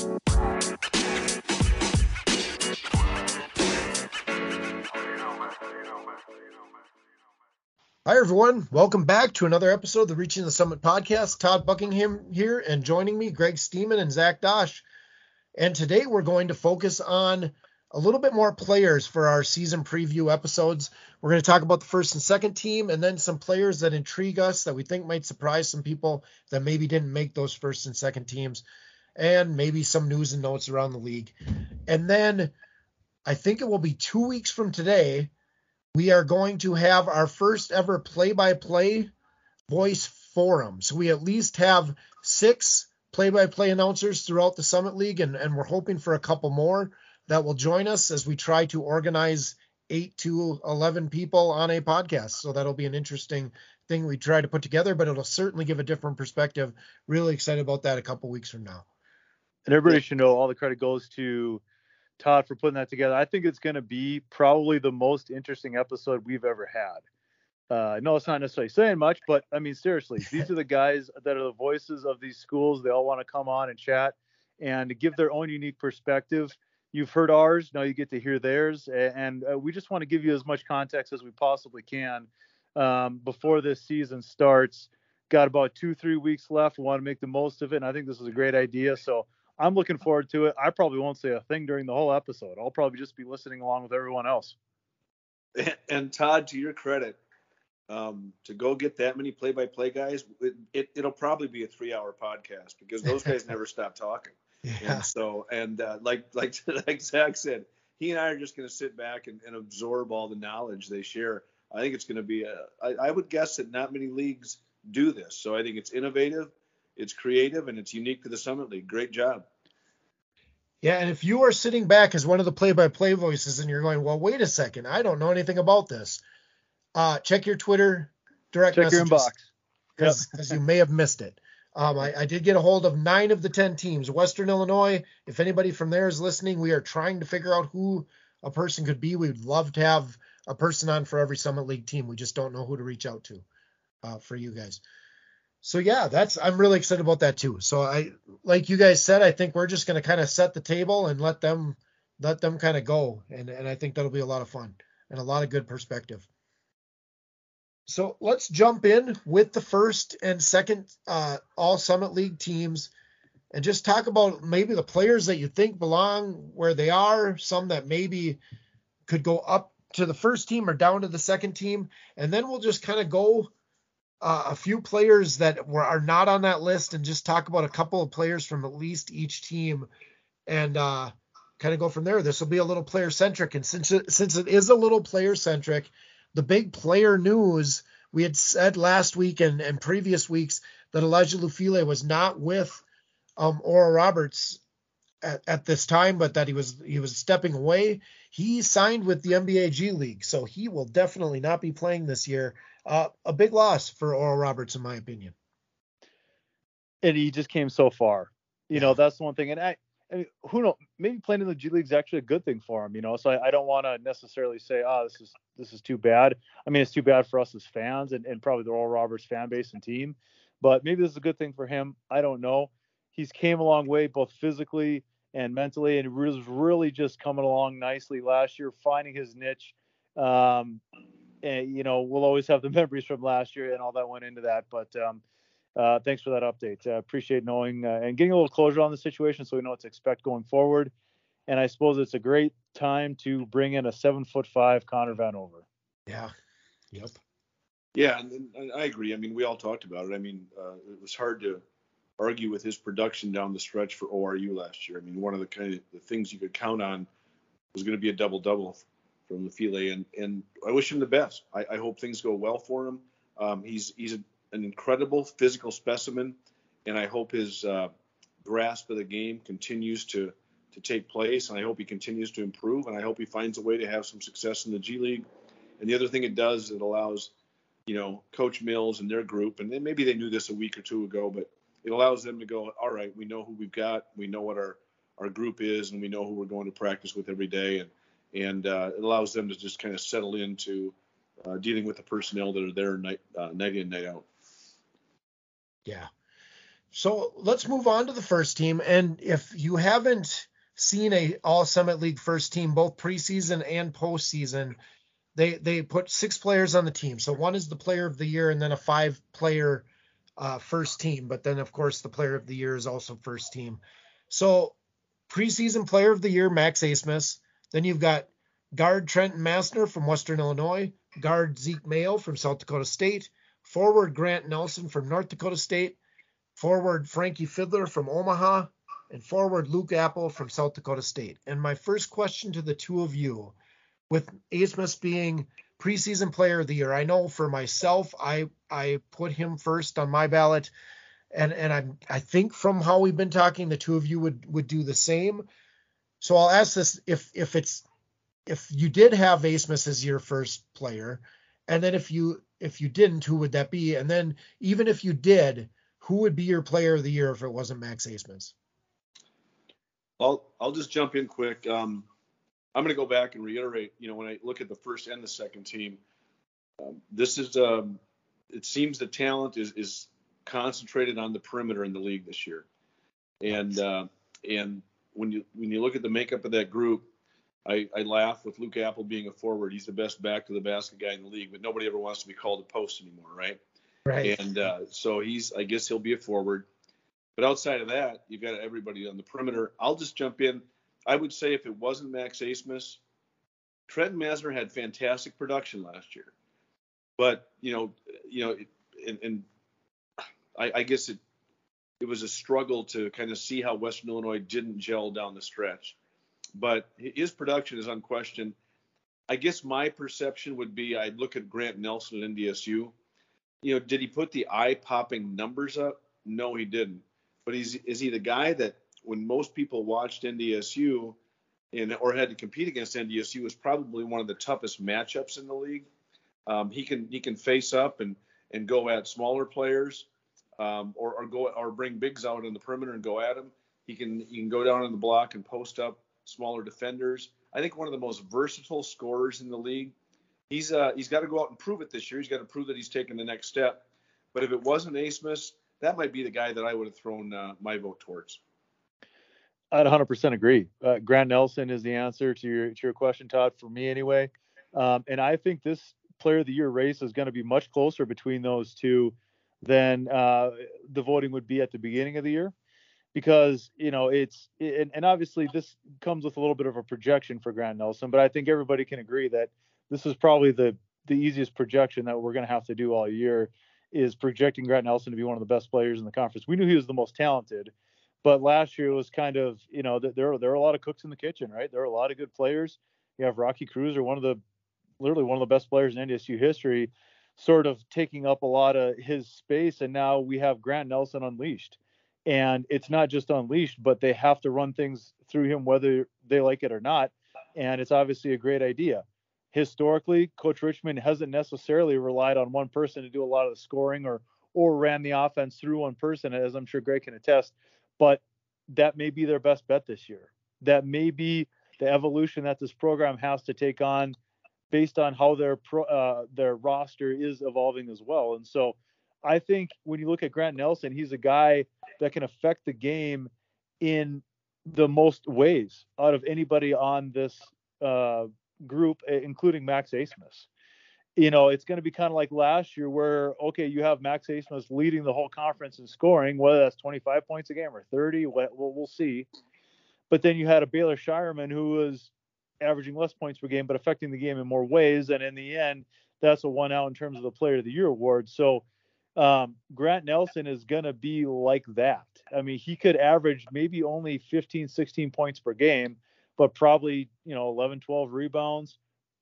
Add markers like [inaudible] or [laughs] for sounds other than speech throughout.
Hi, everyone. Welcome back to another episode of the Reaching the Summit podcast. Todd Buckingham here, and joining me, Greg Steeman and Zach Dosh. And today we're going to focus on a little bit more players for our season preview episodes. We're going to talk about the first and second team, and then some players that intrigue us that we think might surprise some people that maybe didn't make those first and second teams, and maybe some news and notes around the league. And then I think it will be two weeks from today we are going to have our first ever play by play voice forum. So we at least have six play by play announcers throughout the Summit League, and, and we're hoping for a couple more that will join us as we try to organize eight to 11 people on a podcast. So that'll be an interesting thing we try to put together, but it'll certainly give a different perspective. Really excited about that a couple weeks from now. And everybody should know all the credit goes to Todd, for putting that together. I think it's going to be probably the most interesting episode we've ever had. Uh, I know it's not necessarily saying much, but I mean, seriously, [laughs] these are the guys that are the voices of these schools. They all want to come on and chat and give their own unique perspective. You've heard ours, now you get to hear theirs. And uh, we just want to give you as much context as we possibly can um, before this season starts. Got about two, three weeks left. We want to make the most of it. And I think this is a great idea. So I'm looking forward to it. I probably won't say a thing during the whole episode. I'll probably just be listening along with everyone else. And Todd, to your credit, um, to go get that many play-by-play guys, it, will it, probably be a three-hour podcast because those guys [laughs] never stop talking. Yeah. And so, and uh, like like [laughs] like Zach said, he and I are just going to sit back and, and, absorb all the knowledge they share. I think it's going to be a. I, I would guess that not many leagues do this, so I think it's innovative it's creative and it's unique to the Summit League. Great job. Yeah, and if you are sitting back as one of the play-by-play voices and you're going, well, wait a second, I don't know anything about this, uh, check your Twitter direct check messages. your inbox [laughs] because yep. you may have missed it. Um, I, I, did get a hold of nine of the ten teams. Western Illinois. If anybody from there is listening, we are trying to figure out who a person could be. We'd love to have a person on for every Summit League team. We just don't know who to reach out to uh, for you guys so yeah, that's I'm really excited about that too. So I like you guys said, I think we're just gonna kind of set the table and let them let them kind of go, and and I think that'll be a lot of fun and a lot of good perspective. So let's jump in with the first and second uh, All Summit League teams, and just talk about maybe the players that you think belong where they are, some that maybe could go up to the first team or down to the second team, and then we'll just kind of go uh, a few players that were are not on that list and just talk about a couple of players from at least each team and uh, kind of go from there. This will be a little player centric, and since it, since it is a little player centric, the big player news we had said last week and, and previous weeks that Elijah Lufile was not with um, Oral Roberts at, at this time, but that he was he was stepping away. He signed with the NBA G League, so he will definitely not be playing this year. Uh, a big loss for Oral Roberts, in my opinion. And he just came so far. You yeah. know, that's the one thing. And I, I mean, who knows? Maybe playing in the G League is actually a good thing for him. You know, so I, I don't want to necessarily say, oh, this is this is too bad. I mean, it's too bad for us as fans and, and probably the Oral Roberts fan base and team. But maybe this is a good thing for him. I don't know. He's came a long way, both physically and mentally, and was really just coming along nicely last year, finding his niche. Um, and, you know, we'll always have the [laughs] memories from last year and all that went into that. But um, uh, thanks for that update. Uh, appreciate knowing uh, and getting a little closure on the situation so we know what to expect going forward. And I suppose it's a great time to bring in a seven foot five Connor Vanover. Yeah. Yep. Yeah, and, and, I agree. I mean, we all talked about it. I mean, uh, it was hard to argue with his production down the stretch for ORU last year. I mean, one of the kind of the things you could count on was going to be a double double from the File, and and I wish him the best. I, I hope things go well for him. Um, he's he's an incredible physical specimen, and I hope his uh, grasp of the game continues to to take place, and I hope he continues to improve, and I hope he finds a way to have some success in the G League. And the other thing it does, it allows, you know, Coach Mills and their group, and maybe they knew this a week or two ago, but it allows them to go, all right, we know who we've got, we know what our our group is, and we know who we're going to practice with every day, and and uh, it allows them to just kind of settle into uh, dealing with the personnel that are there night uh, night in night out. Yeah. So let's move on to the first team. And if you haven't seen a All Summit League first team, both preseason and postseason, they they put six players on the team. So one is the player of the year, and then a five player uh, first team. But then of course the player of the year is also first team. So preseason player of the year Max Abmas. Then you've got guard Trenton Massner from Western Illinois, guard Zeke Mayo from South Dakota State, forward Grant Nelson from North Dakota State, forward Frankie Fidler from Omaha, and forward Luke Appel from South Dakota State. And my first question to the two of you, with Abmas being preseason player of the year, I know for myself, I I put him first on my ballot, and and I I think from how we've been talking, the two of you would would do the same. So I'll ask this: if if it's if you did have Abmas as your first player, and then if you if you didn't, who would that be? And then even if you did, who would be your player of the year if it wasn't Max Abmas? I'll I'll just jump in quick. Um, I'm going to go back and reiterate. You know, when I look at the first and the second team, um, this is um, it seems the talent is is concentrated on the perimeter in the league this year, and uh, and when you when you look at the makeup of that group, I, I laugh with Luke Appel being a forward. He's the best back to the basket guy in the league, but nobody ever wants to be called a post anymore, right? Right. And uh, so he's, I guess he'll be a forward. But outside of that, you've got everybody on the perimeter. I'll just jump in. I would say if it wasn't Max Abmas, Trent Massner had fantastic production last year. But you know, you know, and, and I, I guess it it was a struggle to kind of see how Western Illinois didn't gel down the stretch. But his production is unquestioned. I guess my perception would be I'd look at Grant Nelson at NDSU you know, did he put the eye popping numbers up? No, he didn't. But he's is he the guy that when most people watched NDSU and or had to compete against NDSU was probably one of the toughest matchups in the league. Um, he can he can face up and and go at smaller players, um, or, or go or bring bigs out on the perimeter and go at him. He can he can go down in the block and post up smaller defenders. I think one of the most versatile scorers in the league he's uh, he's got to go out and prove it this year. He's got to prove that he's taken the next step. But if it wasn't Abmas, that might be the guy that I would have thrown uh, my vote towards. I'd 100% agree. Uh, Grant Nelson is the answer to your to your question, Todd. For me, anyway. Um, and I think this Player of the Year race is going to be much closer between those two than uh, the voting would be at the beginning of the year, because you know it's and, and obviously this comes with a little bit of a projection for Grant Nelson, but I think everybody can agree that this is probably the the easiest projection that we're going to have to do all year is projecting Grant Nelson to be one of the best players in the conference. We knew he was the most talented, but last year it was kind of you know there there are a lot of cooks in the kitchen, right? There are a lot of good players. You have Rocky Kreuser, one of the literally one of the best players in NDSU history, sort of taking up a lot of his space, and now we have Grant Nelson unleashed. And it's not just unleashed, but they have to run things through him whether they like it or not. And it's obviously a great idea historically, Coach Richman hasn't necessarily relied on one person to do a lot of the scoring or or ran the offense through one person, as I'm sure Greg can attest. But that may be their best bet this year. That may be the evolution that this program has to take on based on how their pro, uh, their roster is evolving as well. And so I think when you look at Grant Nelson, he's a guy that can affect the game in the most ways out of anybody on this uh, group, including Max Abmas. You know, it's going to be kind of like last year, where okay, you have Max Abmas leading the whole conference in scoring, whether that's 25 points a game or 30, we'll, we'll see. But then you had a Baylor Scheierman who was averaging less points per game, but affecting the game in more ways. And in the end, that's a one out in terms of the Player of the Year award. So um, Grant Nelson is going to be like that. I mean, he could average maybe only 15, 16 points per game, but probably, you know, 11, 12 rebounds,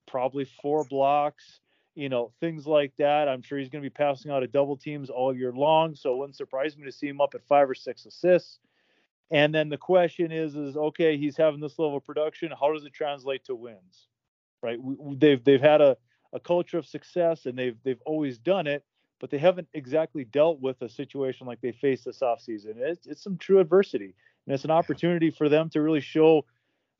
probably four blocks, you know, things like that. I'm sure he's going to be passing out of double teams all year long. So it wouldn't surprise me to see him up at five or six assists. And then the question is, is okay, he's having this level of production. How does it translate to wins? Right? They've they've had a, a culture of success and they've they've always done it, but they haven't exactly dealt with a situation like they faced this offseason. It's it's some true adversity, and it's an opportunity for them to really show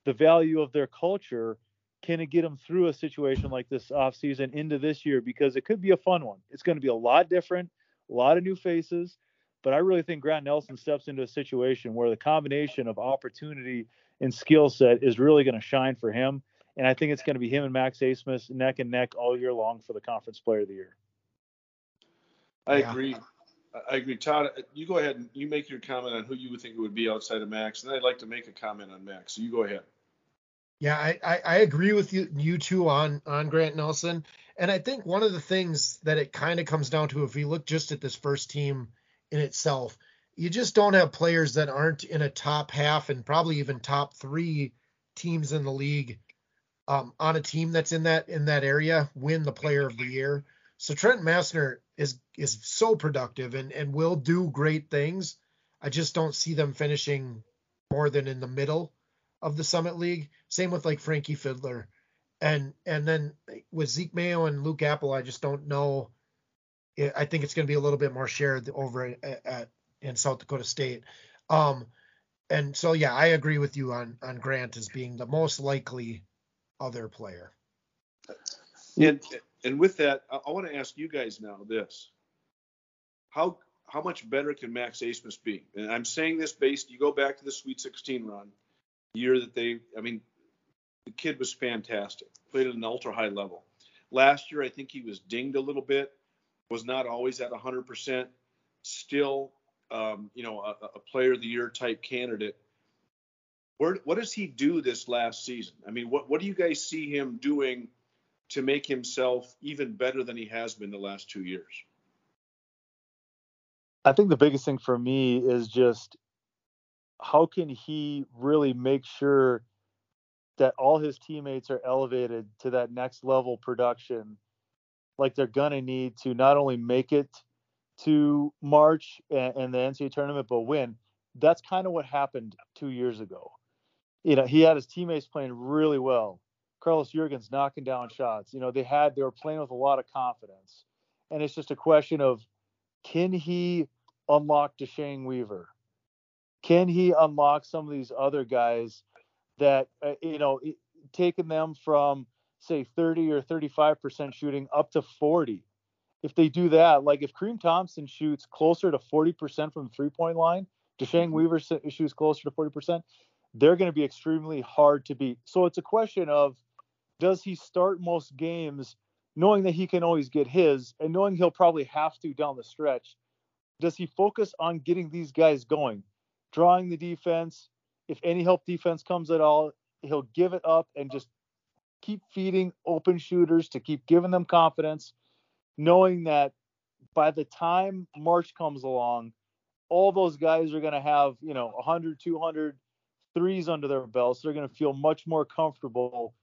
the value of their culture can it get them through a situation like this offseason into this year because it could be a fun one. It's going to be a lot different, a lot of new faces, But I really think Grant Nelson steps into a situation where the combination of opportunity and skill set is really going to shine for him. And I think it's going to be him and Max Abmas neck and neck all year long for the conference player of the year. I yeah. agree. I agree. Todd, you go ahead and you make your comment on who you would think it would be outside of Max. And I'd like to make a comment on Max. So you go ahead. Yeah, I, I, I agree with you you two on on Grant Nelson. And I think one of the things that it kind of comes down to, if you look just at this first team in itself, you just don't have players that aren't in a top half and probably even top three teams in the league um, on a team that's in that in that area win the player of the year. So Trent Massner is is so productive and and will do great things. I just don't see them finishing more than in the middle of the Summit League. Same with like Frankie Fidler, And and then with Zeke Mayo and Luke Appel, I just don't know. I think it's going to be a little bit more shared over at, at in South Dakota State. Um, and so yeah, I agree with you on on Grant as being the most likely other player. And and with that, I, want to ask you guys now this: how how much better can Max Abmas be? And I'm saying this based. You go back to the Sweet 16 run, year that they. I mean, the kid was fantastic. Played at an ultra high level. Last year, I think he was dinged a little bit. Was not always at 100%. Still, um, you know, a, a player of the year type candidate. Where, what does he do this last season? I mean, what what do you guys see him doing to make himself even better than he has been the last two years? I think the biggest thing for me is just how can he really make sure that all his teammates are elevated to that next level production like they're gonna need to not only make it to March and, and the NCAA tournament but win. That's kind of what happened two years ago. You know, he had his teammates playing really well. Carlos Jurgens knocking down shots. You know, they had they were playing with a lot of confidence, and it's just a question of can he unlock DeShang Weaver? Can he unlock some of these other guys that uh, you know taking them from say 30 or 35 percent shooting up to 40? If they do that, like if Kareem Thompson shoots closer to 40 percent from the three point line, DeShang mm-hmm. Weaver shoots closer to 40 percent, they're going to be extremely hard to beat. So it's a question of does he start most games knowing that he can always get his and knowing he'll probably have to down the stretch? Does he focus on getting these guys going, drawing the defense? If any help defense comes at all, he'll give it up and just keep feeding open shooters to keep giving them confidence, knowing that by the time March comes along, all those guys are going to have, you know, 100, 200 threes under their belts. They're going to feel much more comfortable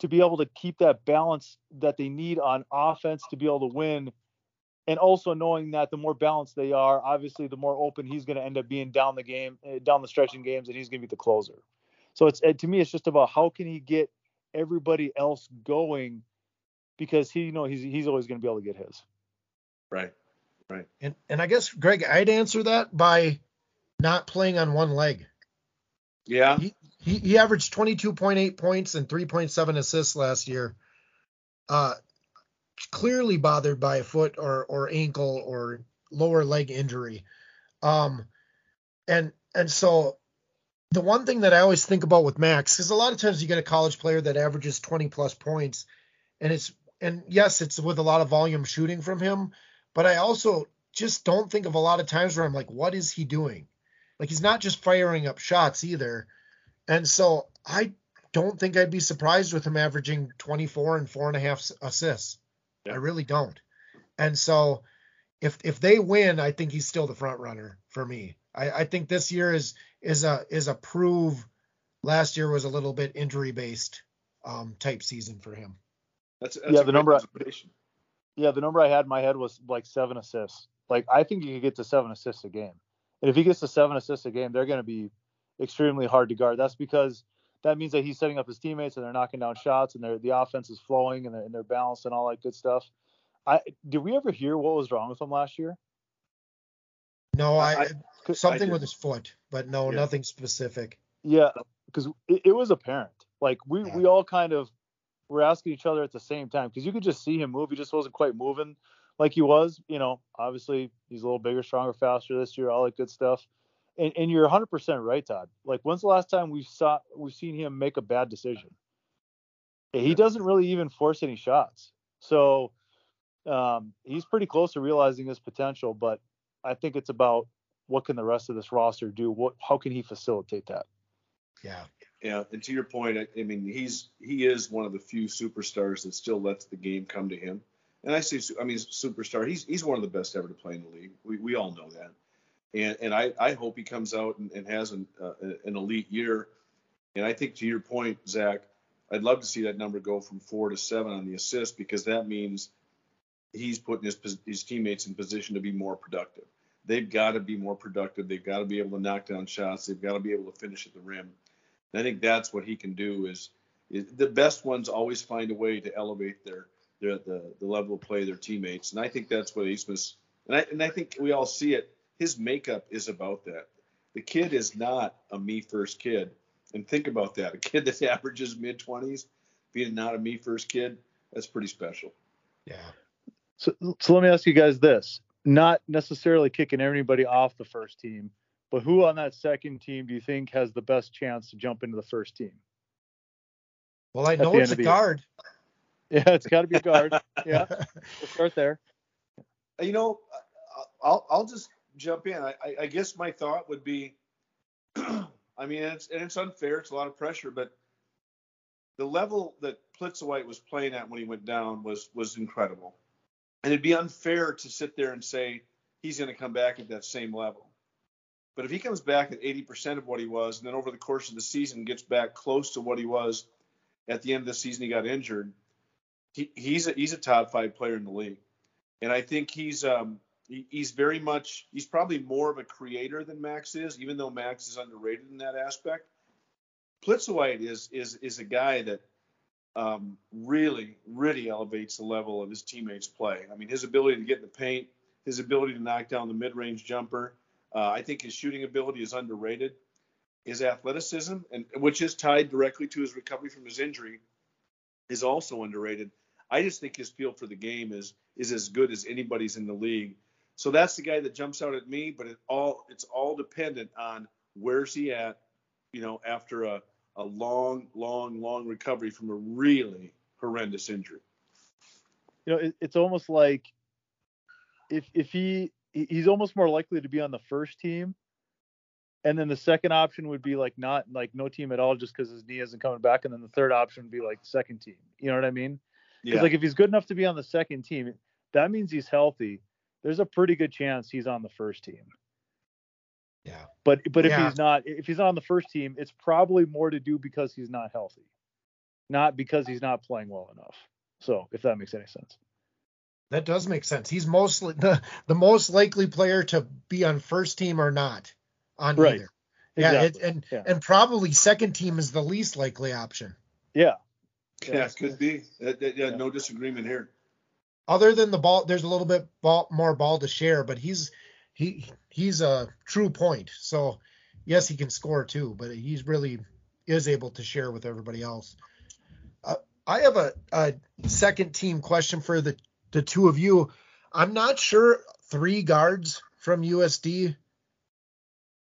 to be able to keep that balance that they need on offense to be able to win. And also knowing that the more balanced they are, obviously, the more open he's going to end up being down the game, eh, down the stretching games, and he's going to be the closer. So it's to me, it's just about how can he get everybody else going, because he, you know, he's he's always going to be able to get his. Right, right. And and I guess Greg, I'd answer that by not playing on one leg. Yeah. He, he, he averaged 22.8 points and 3.7 assists last year. Uh, clearly bothered by a foot or or ankle or lower leg injury. Um, and and so the one thing that I always think about with Max, because a lot of times you get a college player that averages 20 plus points, and it's and yes, it's with a lot of volume shooting from him, but I also just don't think of a lot of times where I'm like, what is he doing? Like he's not just firing up shots either. And so I don't think I'd be surprised with him averaging 24 and four and a half assists. Yeah. I really don't. And so if if they win, I think he's still the front runner for me. I, I think this year is is a is a prove. Last year was a little bit injury based um, type season for him. That's, that's yeah. The number. I, yeah, the number I had in my head was like seven assists. Like I think he could get to seven assists a game. And if he gets to seven assists a game, they're going to be extremely hard to guard. That's because that means that he's setting up his teammates and they're knocking down shots and they're, the offense is flowing and they're, and they're balanced and all that good stuff. I did we ever hear what was wrong with him last year? No, I, I something with his foot, but no, yeah. nothing specific. Yeah, because it, it, was apparent. Like we yeah. we all kind of were asking each other at the same time because you could just see him move. He just wasn't quite moving like he was. You know, obviously he's a little bigger, stronger, faster this year, all that good stuff. And, and you're 100% right, Todd. Like, when's the last time we saw we've seen him make a bad decision? He doesn't really even force any shots. So um, he's pretty close to realizing his potential, but I think it's about what can the rest of this roster do? What how can he facilitate that? Yeah. Yeah, and to your point, I, I mean, he's he is one of the few superstars that still lets the game come to him. And I say, I mean, superstar. He's he's one of the best ever to play in the league. We we all know that. And and I I hope he comes out and, and has an uh, an elite year. And I think to your point, Zach, I'd love to see that number go from four to seven on the assist because that means he's putting his his teammates in position to be more productive. They've got to be more productive. They've got to be able to knock down shots. They've got to be able to finish at the rim. And I think that's what he can do. Is, is the best ones always find a way to elevate their their the, the level of play of their teammates. And I think that's what Abmas and I and I think we all see it. His makeup is about that. The kid is not a me first kid. And think about that. A kid that [laughs] averages mid 20s being not a me first kid, that's pretty special. Yeah. So, so let me ask you guys this: not necessarily kicking anybody off the first team, but who on that second team do you think has the best chance to jump into the first team? Well, I know it's a guard. [laughs] Yeah, it's got to be a guard. yeah, [laughs] we'll start there. You know, I'll I'll just jump in. I, I guess my thought would be, [clears throat] I mean, it's and it's unfair. It's a lot of pressure, but the level that Plitzuweit was playing at when he went down was was incredible, and it'd be unfair to sit there and say he's going to come back at that same level. But if he comes back at 80% of what he was, and then over the course of the season gets back close to what he was at the end of the season, he got injured. He, he's a he's a top five player in the league, and I think he's um he, he's very much he's probably more of a creator than Max is, even though Max is underrated in that aspect. Plitzuweit is is is a guy that um, really really elevates the level of his teammates' play. I mean, his ability to get in the paint, his ability to knock down the mid-range jumper, uh, I think his shooting ability is underrated. His athleticism, and which is tied directly to his recovery from his injury, is also underrated. I just think his feel for the game is is as good as anybody's in the league. So that's the guy that jumps out at me. But it all it's all dependent on where's he at, you know, after a a long, long, long recovery from a really horrendous injury. You know, it, it's almost like if if he he's almost more likely to be on the first team. And then the second option would be like not like no team at all just because his knee isn't coming back. And then the third option would be like second team. You know what I mean? Because yeah. like if he's good enough to be on the second team, that means he's healthy. There's a pretty good chance he's on the first team. Yeah. But but if yeah. he's not if he's not on the first team, it's probably more to do because he's not healthy, not because he's not playing well enough. So if that makes any sense. That does make sense. He's mostly the, the most likely player to be on first team or not on right. either. Yeah, exactly. it, and yeah. and probably second team is the least likely option. Yeah. Yeah, it could be. Yeah, yeah, no disagreement here. Other than the ball, there's a little bit ball, more ball to share, but he's he he's a true point. So yes, he can score too, but he's really is able to share with everybody else. Uh, I have a, a second team question for the the two of you. I'm not sure three guards from USD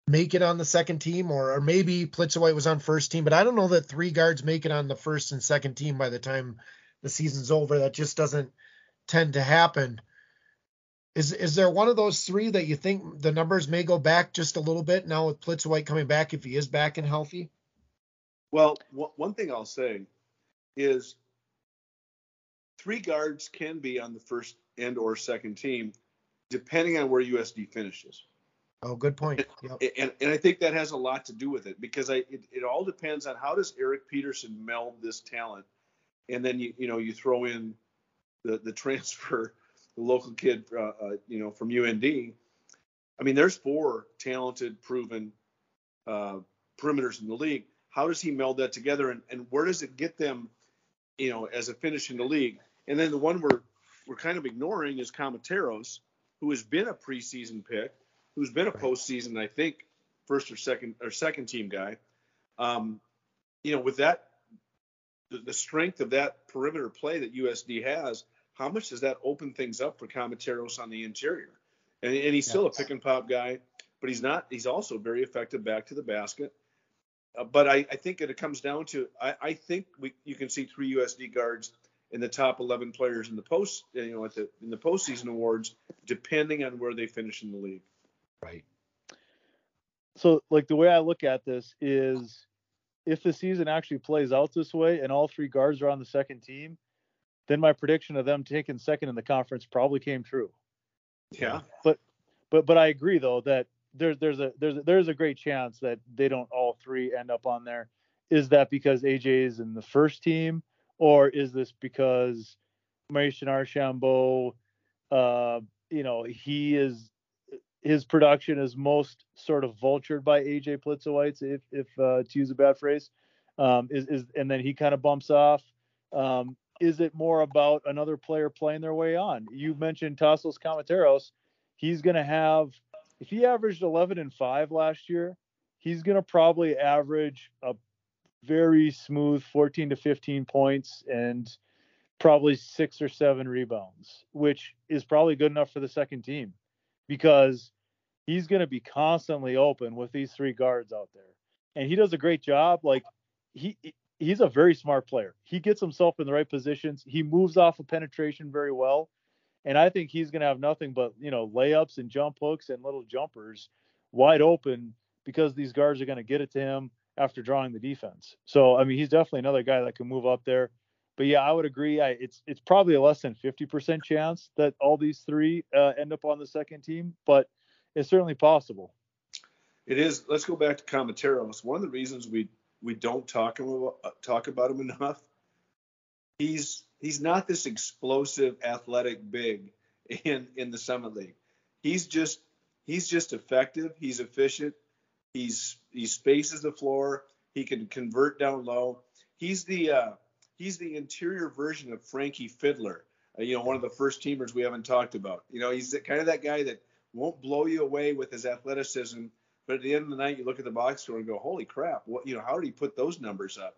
make it on the second team, or, or maybe Plitzuweit was on first team, but I don't know that three guards make it on the first and second team by the time the season's over. That just doesn't tend to happen. Is is there one of those three that you think the numbers may go back just a little bit now with Plitzuweit coming back if he is back and healthy? Well, one thing I'll say is three guards can be on the first and or second team, depending on where USD finishes. Oh, good point. Yep. And, and I think that has a lot to do with it because I it, it all depends on how does Eric Peterson meld this talent, and then you you know you throw in the the [laughs] transfer, the local kid uh, uh, you know from UND. I mean, there's four talented, proven uh, perimeters in the league. How does he meld that together, and, and where does it get them, you know, as a finish in the league? And then the one we're we're kind of ignoring is Kamateros, who has been a preseason pick, who's been a postseason, I think, first or second or second team guy. Um, you know, with that, the, the strength of that perimeter play that USD has, how much does that open things up for Kamateros on the interior? And, and he's still a pick and pop guy, but he's not. He's also very effective back to the basket. Uh, but I, I, think it comes down to I, I think we, you can see three USD guards in the top 11 players in the post you know at the in the postseason awards, depending on where they finish in the league. Right. So like the way I look at this is if the season actually plays out this way and all three guards are on the second team, then my prediction of them taking second in the conference probably came true. Yeah. But but but I agree though that there's there's a there's a, there's a great chance that they don't all three end up on there. Is that because AJ is in the first team, or is this because Maurice Archambault, uh, you know, he is his production is most sort of vultured by AJ Plitzuweit, if if uh, to use a bad phrase, um, is is and then he kind of bumps off. Um, is it more about another player playing their way on? You mentioned Tasos Kamateros. He's going to have, if he averaged 11 and 5 last year, he's going to probably average a very smooth 14 to 15 points and probably six or seven rebounds, which is probably good enough for the second team because he's going to be constantly open with these three guards out there. And he does a great job. Like he he's a very smart player. He gets himself in the right positions. He moves off of penetration very well. And I think he's going to have nothing but, you know, layups and jump hooks and little jumpers wide open because these guards are going to get it to him after drawing the defense. So, I mean, he's definitely another guy that can move up there. But yeah, I would agree. I, it's it's probably a less than 50% chance that all these three uh, end up on the second team, but it's certainly possible. It is. Let's go back to Kamateros. One of the reasons we we don't talk about uh, talk about him [laughs] enough. He's he's not this explosive athletic big in in the Summit League. He's just he's just effective. He's efficient. He's he spaces the floor. He can convert down low. He's the uh, he's the interior version of Frankie Fidler. Uh, you know, one of the first teamers we haven't talked about. You know, he's kind of that guy that won't blow you away with his athleticism, but at the end of the night, you look at the box score and go, "Holy crap! What you know? How did he put those numbers up?"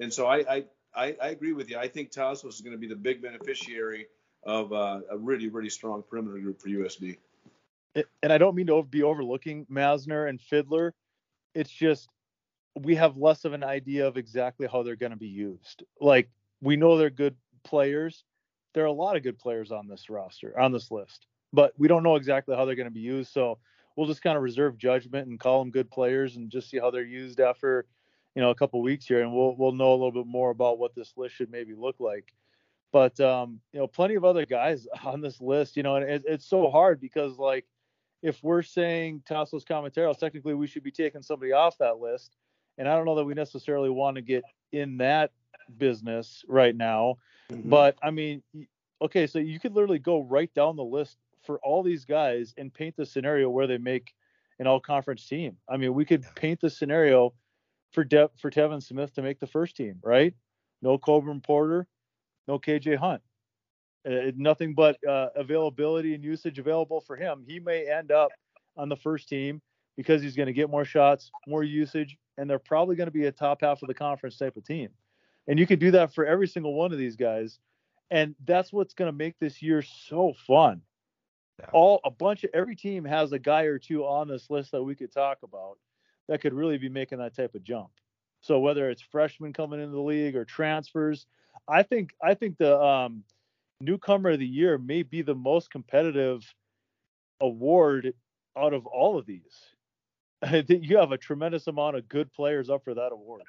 And so I I, I, I agree with you. I think Tasos is going to be the big beneficiary of uh, a really really strong perimeter group for USD. And I don't mean to be overlooking Massner and Fidler. It's just we have less of an idea of exactly how they're going to be used. Like we know they're good players. There are a lot of good players on this roster, on this list, but we don't know exactly how they're going to be used. So we'll just kind of reserve judgment and call them good players and just see how they're used after you know a couple weeks here, and we'll we'll know a little bit more about what this list should maybe look like. But um, you know, plenty of other guys [laughs] on this list, you know, and it, it's so hard because like if we're saying Tasos Kamateros, technically we should be taking somebody off that list, and I don't know that we necessarily want to get in that business right now. Mm-hmm. But I mean, okay, so you could literally go right down the list for all these guys and paint the scenario where they make an all conference team. I mean, we could paint the scenario for De- for Tevin Smith to make the first team, right? No Coburn Porter, no KJ Hunt. Uh, nothing but uh, availability and usage available for him. He may end up on the first team because he's going to get more shots, more usage, and they're probably going to be a top half of the conference type of team. And you could do that for every single one of these guys. And that's what's going to make this year so fun yeah. all a bunch of every team has a guy or two on this list that we could talk about that could really be making that type of jump. So whether it's freshmen coming into the league or transfers, I think I think the um, newcomer of the year may be the most competitive award out of all of these. [laughs] I think you have a tremendous amount of good players up for that award.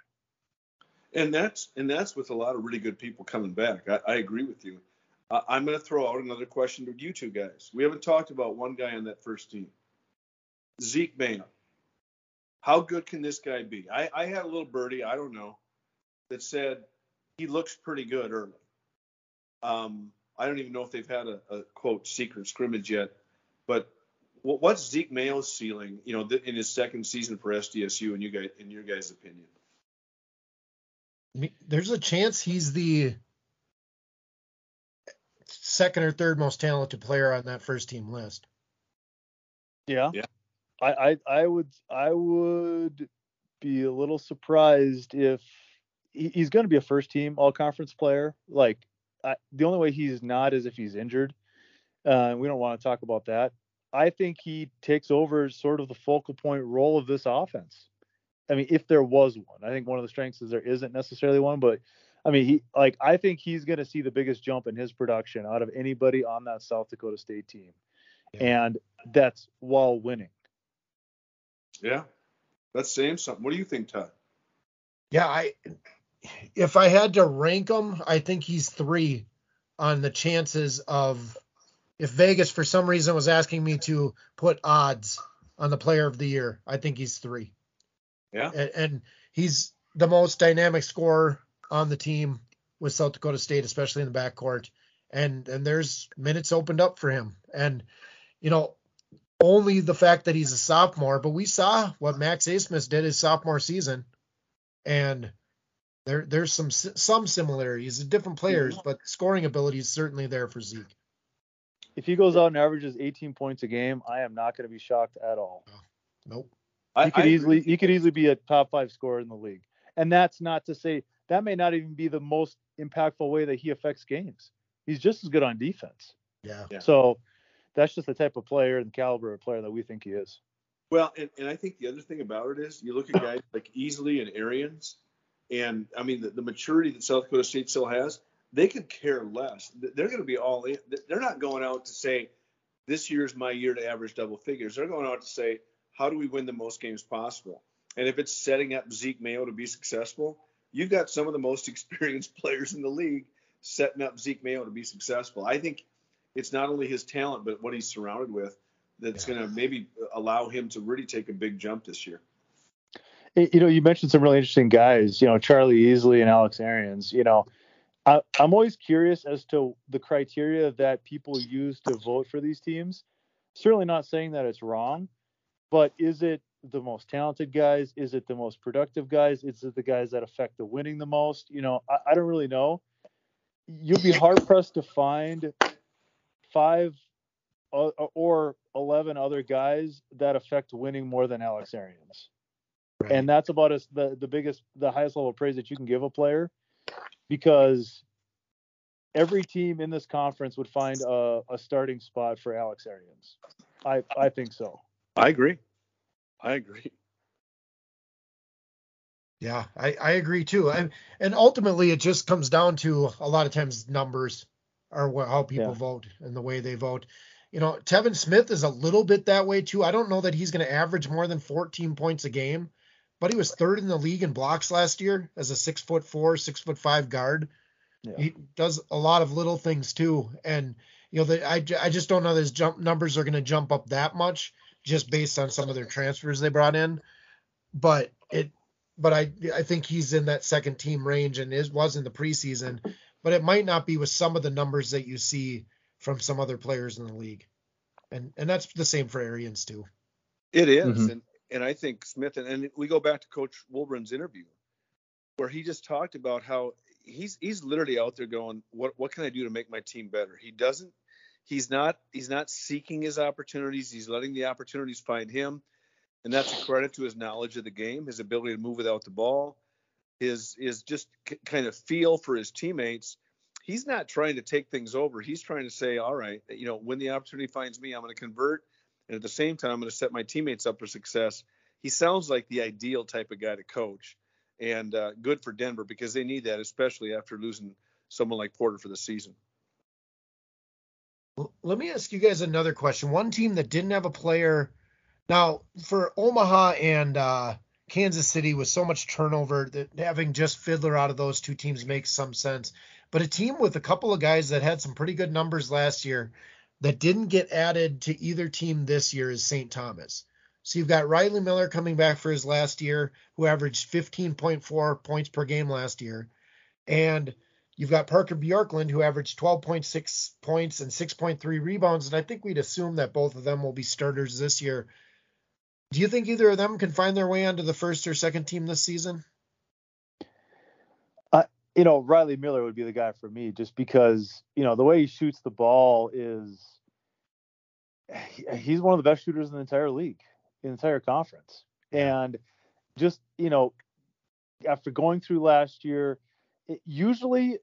And that's and that's with a lot of really good people coming back. I, I agree with you. Uh, I'm going to throw out another question to you two guys. We haven't talked about one guy on that first team, Zeke Mayo. How good can this guy be? I, I had a little birdie, I don't know, that said he looks pretty good early. Um, I don't even know if they've had a, a quote secret scrimmage yet, but what's Zeke Mayo's ceiling? You know, in his second season for SDSU, in you guys, in your guys' opinion? There's a chance he's the second or third most talented player on that first team list. Yeah. Yeah. I, I I would I would be a little surprised if he, he's going to be a first team all conference player. Like I, the only way he's not is if he's injured. Uh, we don't want to talk about that. I think he takes over sort of the focal point role of this offense. I mean, if there was one, I think one of the strengths is there isn't necessarily one, but I mean, he like I think he's going to see the biggest jump in his production out of anybody on that South Dakota State team, yeah. and that's while winning. Yeah, that's saying something. What do you think, Todd? Yeah, I if I had to rank him, I think he's three on the chances of if Vegas for some reason was asking me to put odds on the player of the year, I think he's three. Yeah. And, and he's the most dynamic scorer on the team with South Dakota State, especially in the backcourt. And and there's minutes opened up for him. And you know, only the fact that he's a sophomore, but we saw what Max Abmas did his sophomore season, and there there's some some similarities, different players, but scoring ability is certainly there for Zeke. If he goes out and averages 18 points a game, I am not going to be shocked at all. Oh, nope. He could I easily he could easily be a top five scorer in the league, and that's not to say that may not even be the most impactful way that he affects games. He's just as good on defense. Yeah. yeah. So that's just the type of player and caliber of player that we think he is. Well, and, and I think the other thing about it is you look at guys like Easley and Arians, and I mean the, the maturity that South Dakota State still has, they could care less. They're going to be all in. They're not going out to say this year's my year to average double figures. They're going out to say how do we win the most games possible? And if it's setting up Zeke Mayo to be successful, you've got some of the most [laughs] experienced players in the league setting up Zeke Mayo to be successful. I think it's not only his talent, but what he's surrounded with that's yeah. going to maybe allow him to really take a big jump this year. You know, you mentioned some really interesting guys, you know, Charlie Easley and Alex Arians. You know, I, I'm always curious as to the criteria that people use to vote for these teams. Certainly not saying that it's wrong, but is it the most talented guys? Is it the most productive guys? Is it the guys that affect the winning the most? You know, I, I don't really know. You'd be hard pressed to find five uh, or 11 other guys that affect winning more than Alex Arians. Right. And that's about as the, the biggest, the highest level of praise that you can give a player because every team in this conference would find a, a starting spot for Alex Arians. I, I think so. I agree. I agree. Yeah, I, I agree too. And and ultimately, it just comes down to a lot of times numbers are how people yeah. vote and the way they vote. You know, Tevin Smith is a little bit that way too. I don't know that he's going to average more than 14 points a game, but he was third in the league in blocks last year as a six foot four, six foot five guard. Yeah. He does a lot of little things too, and you know, the, I I just don't know that his jump numbers are going to jump up that much just based on some of their transfers they brought in. But it, but I I think he's in that second team range and is was in the preseason. But it might not be with some of the numbers that you see from some other players in the league, and and that's the same for Arians too. It is, mm-hmm. and and I think Smith and, and we go back to Coach Wulbrun's interview where he just talked about how he's he's literally out there going, what what can I do to make my team better? He doesn't he's not he's not seeking his opportunities. He's letting the opportunities find him, and that's a credit to his knowledge of the game, his ability to move without the ball, his is just c- kind of feel for his teammates. He's not trying to take things over. He's trying to say, all right, you know, when the opportunity finds me, I'm going to convert, and at the same time, I'm going to set my teammates up for success. He sounds like the ideal type of guy to coach, and uh, good for Denver because they need that, especially after losing someone like Porter for the season. Let me ask you guys another question. One team that didn't have a player now for Omaha and uh, Kansas City with so much turnover that having just Fidler out of those two teams makes some sense. But a team with a couple of guys that had some pretty good numbers last year that didn't get added to either team this year is St. Thomas. So you've got Riley Miller coming back for his last year, who averaged 15.4 points per game last year. And You've got Parker Bjorklund, who averaged 12.6 points and 6.3 rebounds, and I think we'd assume that both of them will be starters this year. Do you think either of them can find their way onto the first or second team this season? Uh, you know, Riley Miller would be the guy for me, just because you know the way he shoots the ball is he's one of the best shooters in the entire league, the entire conference, and just you know, after going through last year, it, usually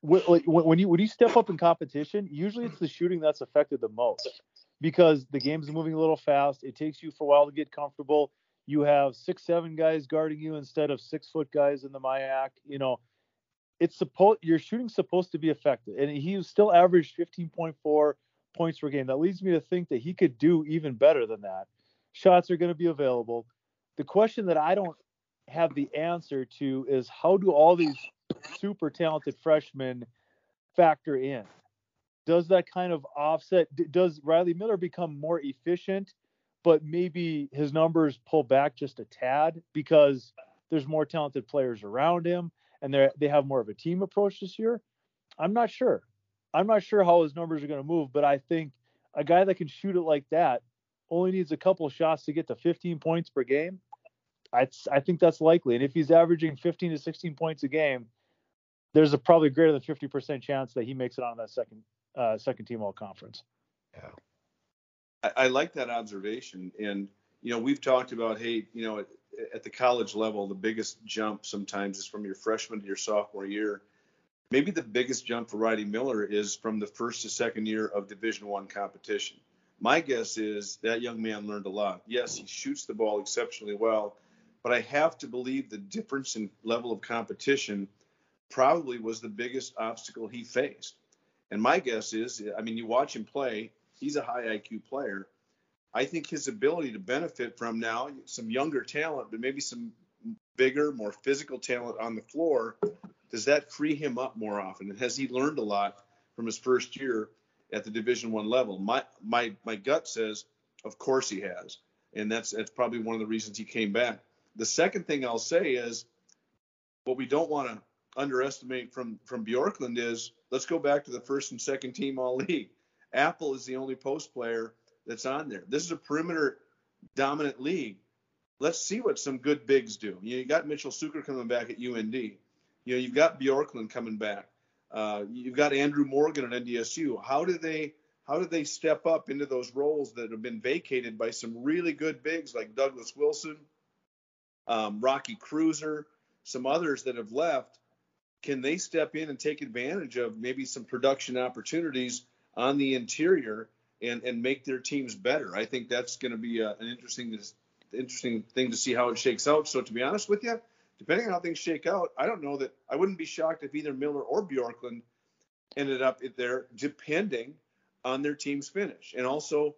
when you when you step up in competition, usually it's the shooting that's affected the most because the game's moving a little fast. It takes you for a while to get comfortable. You have six, seven guys guarding you instead of six foot guys in the MIAC. You know, it's supposed your shooting's supposed to be effective, and he still averaged 15.4 points per game. That leads me to think that he could do even better than that. Shots are going to be available. The question that I don't have the answer to is how do all these super talented freshmen factor in? Does that kind of offset? Does Riley Miller become more efficient, but maybe his numbers pull back just a tad because there's more talented players around him and they they have more of a team approach this year? I'm not sure. I'm not sure how his numbers are going to move, but I think a guy that can shoot it like that only needs a couple shots to get to 15 points per game. I I think that's likely. And if he's averaging 15 to 16 points a game, there's a probably greater than 50% chance that he makes it on that second uh, second team all conference. Yeah. I, I, like that observation. And, you know, we've talked about, hey, you know, at, at the college level, the biggest jump sometimes is from your freshman to your sophomore year. Maybe the biggest jump for Riley Miller is from the first to second year of Division One competition. My guess is that young man learned a lot. Yes, he shoots the ball exceptionally well, but I have to believe the difference in level of competition probably was the biggest obstacle he faced. And my guess is, I mean, you watch him play, he's a high IQ player. I think his ability to benefit from now some younger talent, but maybe some bigger, more physical talent on the floor, does that free him up more often? And has he learned a lot from his first year at the Division One level? My my my gut says, of course he has, and that's that's probably one of the reasons he came back. The second thing I'll say is, what we don't want to underestimate from from Bjorklund is let's go back to the first and second team all [laughs] league. Appel is the only post player that's on there. This is a perimeter dominant league. Let's see what some good bigs do. You, know, you got Mitchell Sueker coming back at UND. You know, you've got Bjorklund coming back. Uh, you've got Andrew Morgan at NDSU. How do they how do they step up into those roles that have been vacated by some really good bigs like Douglas Wilson, um, Rocky Kreuser, some others that have left? Can they step in and take advantage of maybe some production opportunities on the interior and and make their teams better? I think that's going to be a, an interesting interesting thing to see how it shakes out. So to be honest with you, depending on how things shake out, I don't know that I wouldn't be shocked if either Miller or Bjorklund ended up there, depending on their team's finish. And also,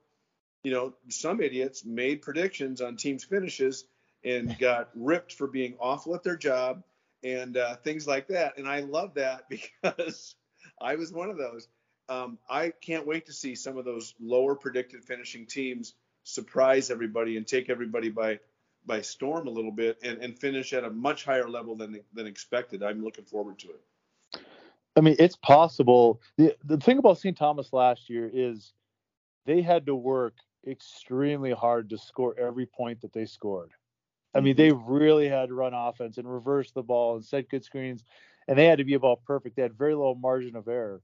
you know, some idiots made predictions on teams' finishes and got ripped for being awful at their job and uh, things like that. And I love that [laughs] because I was one of those. Um, I can't wait to see some of those lower predicted finishing teams surprise everybody and take everybody by by storm a little bit and, and finish at a much higher level than than expected. I'm looking forward to it. I mean, it's possible. The the thing about St. Thomas last year is they had to work extremely hard to score every point that they scored. I mean, they really had to run offense and reverse the ball and set good screens, and they had to be about perfect. They had very low margin of error,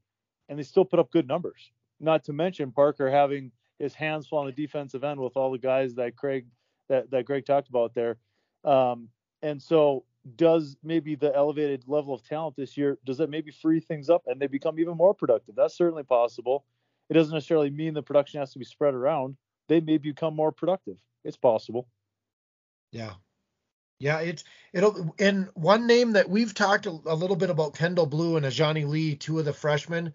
and they still put up good numbers. Not to mention Parker having his hands full on the defensive end with all the guys that Craig that that Greg talked about there. Um, and so, does maybe the elevated level of talent this year does that maybe free things up and they become even more productive? That's certainly possible. It doesn't necessarily mean the production has to be spread around. They may become more productive. It's possible. Yeah. Yeah, it's it'll and one name that we've talked a, a little bit about Kendall Blue and Ajani Lee, two of the freshmen.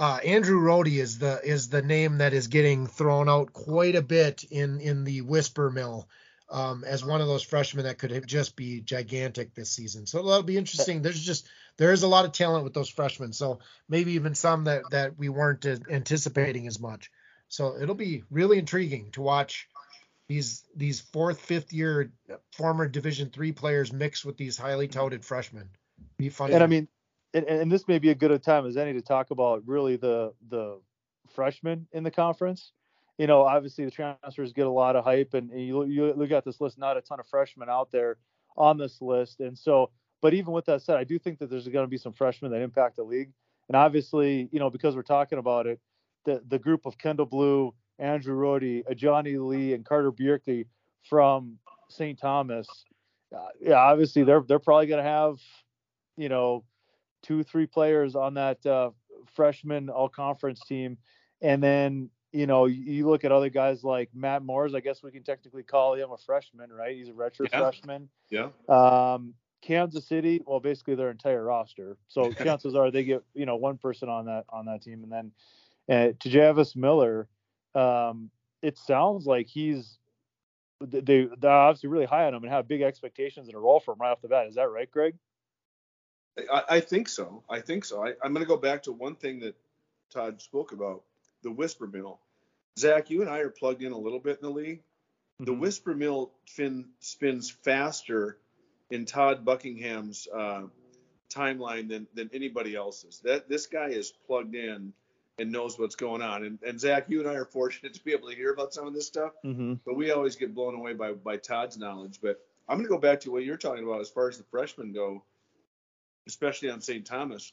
Uh, Andrew Rohde is the is the name that is getting thrown out quite a bit in in the whisper mill um, as one of those freshmen that could just be gigantic this season. So that'll be interesting. There's just there is a lot of talent with those freshmen. So maybe even some that that we weren't anticipating as much. So it'll be really intriguing to watch these these fourth, fifth year former Division three players mixed with these highly touted freshmen. Be fun. And I mean, and, and this may be a good time as any to talk about really the the freshmen in the conference. You know, obviously the transfers get a lot of hype, and, and you you look at this list, not a ton of freshmen out there on this list, and so. But even with that said, I do think that there's going to be some freshmen that impact the league, and obviously, you know, because we're talking about it, the the group of Kendall Blue, Andrew Rohde, Johnny Lee, and Carter Bjerke from St. Thomas. Uh, yeah, obviously they're they're probably going to have, you know, two, three players on that uh, freshman all conference team. And then, you know, you, look at other guys like Matt Moores. I guess we can technically call him a freshman, right? He's a retro yeah. freshman. Yeah. Um, Kansas City, well, basically their entire roster. So [laughs] chances are they get, you know, one person on that on that team, and then uh, Tejavis Miller. Um, it sounds like he's they they're obviously really high on him and have big expectations in a role for him right off the bat. Is that right, Greg? I, I think so. I think so. I, am going to go back to one thing that Todd spoke about: the whisper mill. Zach, you and I are plugged in a little bit in the league. Mm-hmm. The whisper mill fin, spins faster in Todd Buckingham's uh, timeline than than anybody else's. That this guy is plugged in and knows what's going on. And, and Zach, you and I are fortunate to be able to hear about some of this stuff, mm-hmm. but we always get blown away by by Todd's knowledge. But I'm going to go back to what you're talking about as far as the freshmen go, especially on St. Thomas.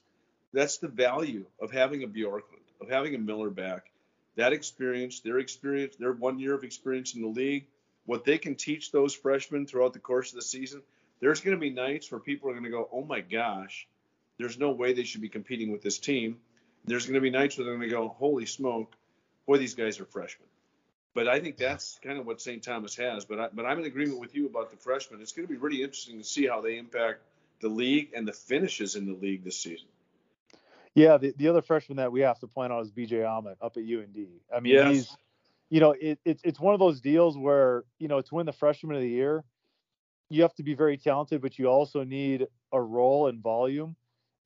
That's the value of having a Bjorklund, of having a Miller back. That experience, their experience, their one year of experience in the league, what they can teach those freshmen throughout the course of the season. There's going to be nights where people are going to go, oh my gosh, there's no way they should be competing with this team there's going to be nights where they're going to go, holy smoke, boy, these guys are freshmen. But I think that's kind of what St. Thomas has. But I, but I'm in agreement with you about the freshmen. It's going to be really interesting to see how they impact the league and the finishes in the league this season. Yeah, the, the other freshman that we have to point out is BJ Omot up at UND. I mean, yes. he's, you know, it, it's it's one of those deals where you know to win the freshman of the year, you have to be very talented, but you also need a role and volume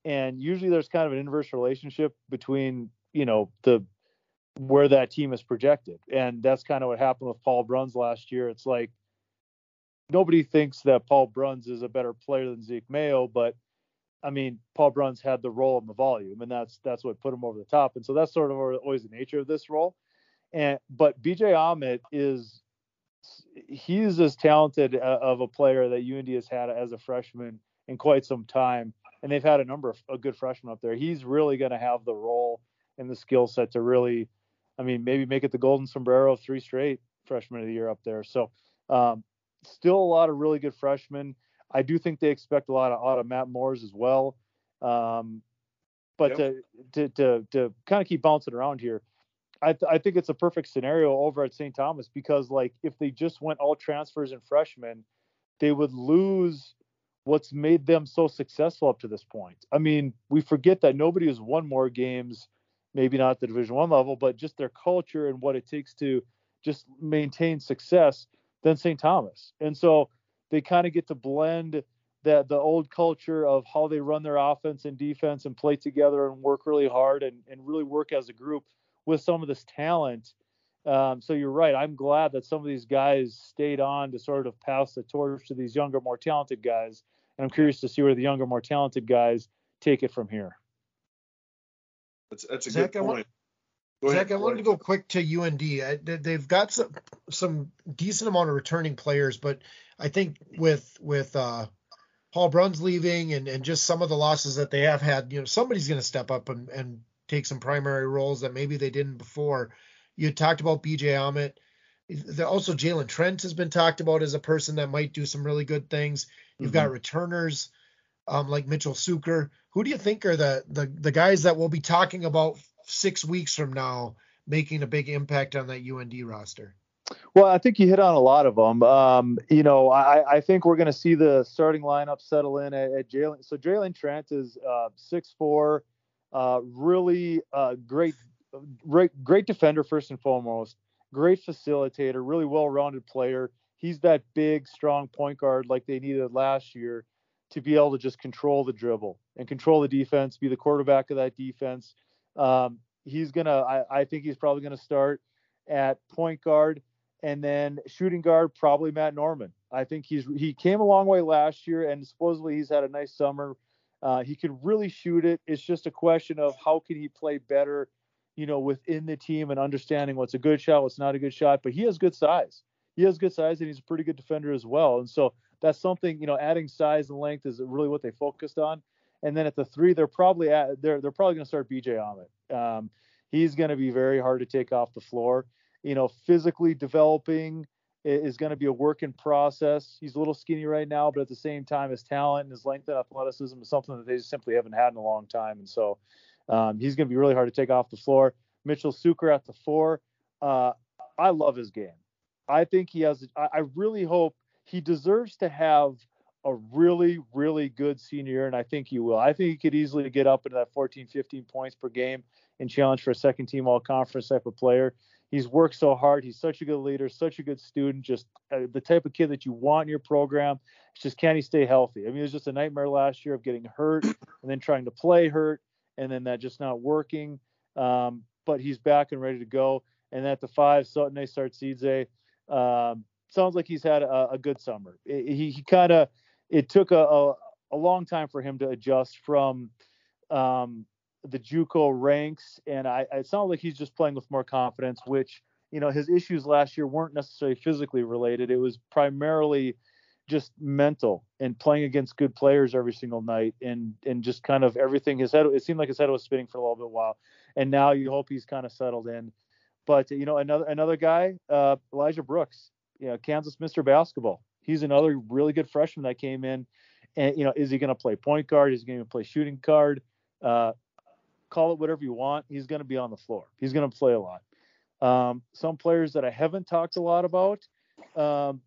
and usually there's kind of an inverse relationship between you know the where that team is projected. And that's kind of what happened with paul bruns last year. It's like nobody thinks that paul bruns is a better player than zeke mayo but i mean paul bruns had the role and the volume and that's that's what put him over the top. And so that's sort of always the nature of this role. And but BJ Omot is he's as talented uh, of a player that und has had as a freshman in quite some time and they've had a number of a good freshmen up there. He's really going to have the role and the skill set to really, I mean, maybe make it the golden sombrero three straight freshman of the year up there. So, um, still a lot of really good freshmen. I do think they expect a lot of, out of Matt Moores as well. Um, but yep. to, to, to, to kind of keep bouncing around here, I, th- I think it's a perfect scenario over at St. Thomas because like if they just went all transfers and freshmen, they would lose what's made them so successful up to this point. I mean, we forget that nobody has won more games, maybe not at the Division One level, but just their culture and what it takes to just maintain success than St. Thomas. And so they kind of get to blend that the old culture of how they run their offense and defense and play together and work really hard and, and really work as a group with some of this talent. Um, so you're right. I'm glad that some of these guys stayed on to sort of pass the torch to these younger, more talented guys and I'm curious to see where the younger, more talented guys take it from here. That's that's a Zach, good point. I Zach, I wanted to go quick to UND. I, they've got some some decent amount of returning players, but I think with with uh, Paul Bruns leaving and, and just some of the losses that they have had, you know, somebody's going to step up and, and take some primary roles that maybe they didn't before. You talked about BJ Omot. Also, Jalen Trent has been talked about as a person that might do some really good things. You've mm-hmm. got returners um, like Mitchell Sueker. Who do you think are the, the the guys that we'll be talking about six weeks from now, making a big impact on that UND roster? Well, I think you hit on a lot of them. Um, you know, I, I think we're going to see the starting lineup settle in at, at Jalen. So Jalen Trent is uh, six four, uh, really uh, great, great, great defender first and foremost. Great facilitator, really well-rounded player he's that big, strong point guard like they needed last year to be able to just control the dribble and control the defense, be the quarterback of that defense. Um, he's gonna, I, I, think he's probably gonna start at point guard and then shooting guard, probably Matt Norman. I think he's he came a long way last year and supposedly he's had a nice summer. Uh, he can really shoot it. It's just a question of how can he play better, you know, within the team and understanding what's a good shot, what's not a good shot. But he has good size he has good size and he's a pretty good defender as well. And so that's something, you know, adding size and length is really what they focused on. And then at the three, they're probably at, they're they're probably going to start BJ Omot. Um, he's going to be very hard to take off the floor. You know, physically developing, is going to be a work in process. He's a little skinny right now, but at the same time, his talent and his length and athleticism is something that they simply haven't had in a long time. And so um, he's going to be really hard to take off the floor. Mitchell Sueker at the four. Uh, I love his game. I think he has. I, I really hope he deserves to have a really, really good senior year, and I think he will. I think he could easily get up into that 14, 15 points per game and challenge for a second team all conference type of player. He's worked so hard. He's such a good leader, such a good student, just uh, the type of kid that you want in your program. It's just can he stay healthy? I mean, it was just a nightmare last year of getting hurt [clears throat] and then trying to play hurt and then that just not working. Um, but he's back and ready to go. And at the five, Tsotne Tsartsidze, um, sounds like he's had a, a good summer. It, he, he kind of, it took a, a, a, long time for him to adjust from um, the JUCO ranks, and I, it sounds like he's just playing with more confidence. Which you know his issues last year weren't necessarily physically related; it was primarily just mental and playing against good players every single night and and just kind of everything his head it seemed like his head was spinning for a little bit while and now you hope he's kind of settled in but you know another another guy uh, elijah brooks you know kansas mr basketball he's another really good freshman that came in and you know is he going to play point guard is he going to play shooting guard uh, call it whatever you want. He's going to be on the floor. He's going to play a lot. Um, some players that I haven't talked a lot about, um,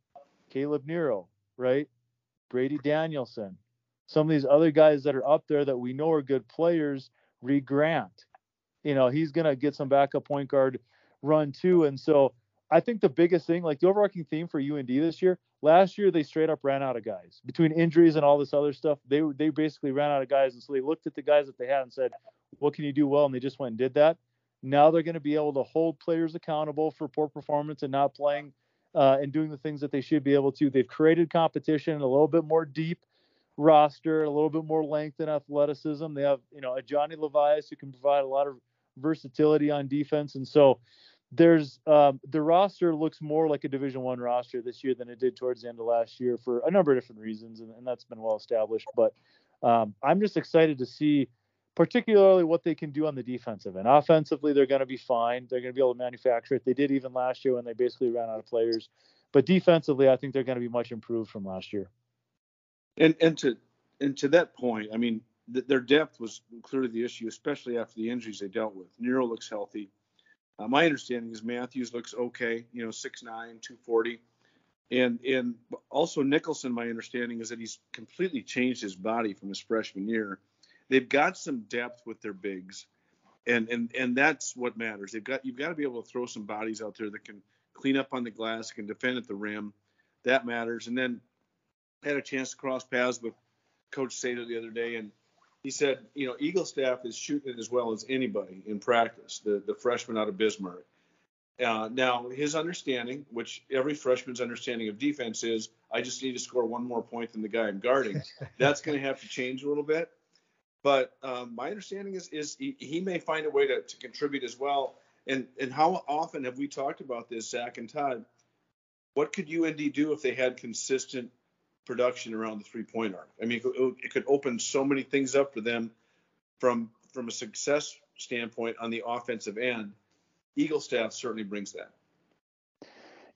Caleb Nero, right? Brady Danielson. Some of these other guys that are up there that we know are good players, Reed Grant. You know, he's going to get some backup point guard run too. And so I think the biggest thing, like the overarching theme for UND this year, last year they straight up ran out of guys between injuries and all this other stuff. They they basically ran out of guys, and so they looked at the guys that they had and said, what can you do well? And they just went and did that. Now they're going to be able to hold players accountable for poor performance and not playing uh, and doing the things that they should be able to. They've created competition, a little bit more deep roster, a little bit more length and athleticism. They have, you know, a Johnny Levias who can provide a lot of versatility on defense, and so there's um, the roster looks more like a Division One roster this year than it did towards the end of last year for a number of different reasons, and, and that's been well established. But um, I'm just excited to see particularly what they can do on the defensive end. Offensively, they're going to be fine. They're going to be able to manufacture it. They did even last year when they basically ran out of players. But defensively, I think they're going to be much improved from last year. And and to and to that point, I mean, th- their depth was clearly the issue, especially after the injuries they dealt with. Nero looks healthy. Uh, my understanding is Matthews looks okay. You know, 6'9", 240. And and also Nicholson, my understanding is that he's completely changed his body from his freshman year they've got some depth with their bigs, and and and that's what matters. They've got you've got to be able to throw some bodies out there that can clean up on the glass, can defend at the rim. That matters. And then I had a chance to cross paths with Coach Sather the other day, and he said, you know, Eaglestaff is shooting it as well as anybody in practice. The the freshman out of Bismarck. Uh, now, his understanding, which every freshman's understanding of defense is, I just need to score one more point than the guy I'm guarding. [laughs] That's going to have to change a little bit. But um, my understanding is is he, he, may find a way to, to contribute as well. And and how often have we talked about this, Zach and Todd? What could UND do if they had consistent production around the three point arc? I mean, it, could open so many things up for them from from a success standpoint on the offensive end. Eaglestaff certainly brings that.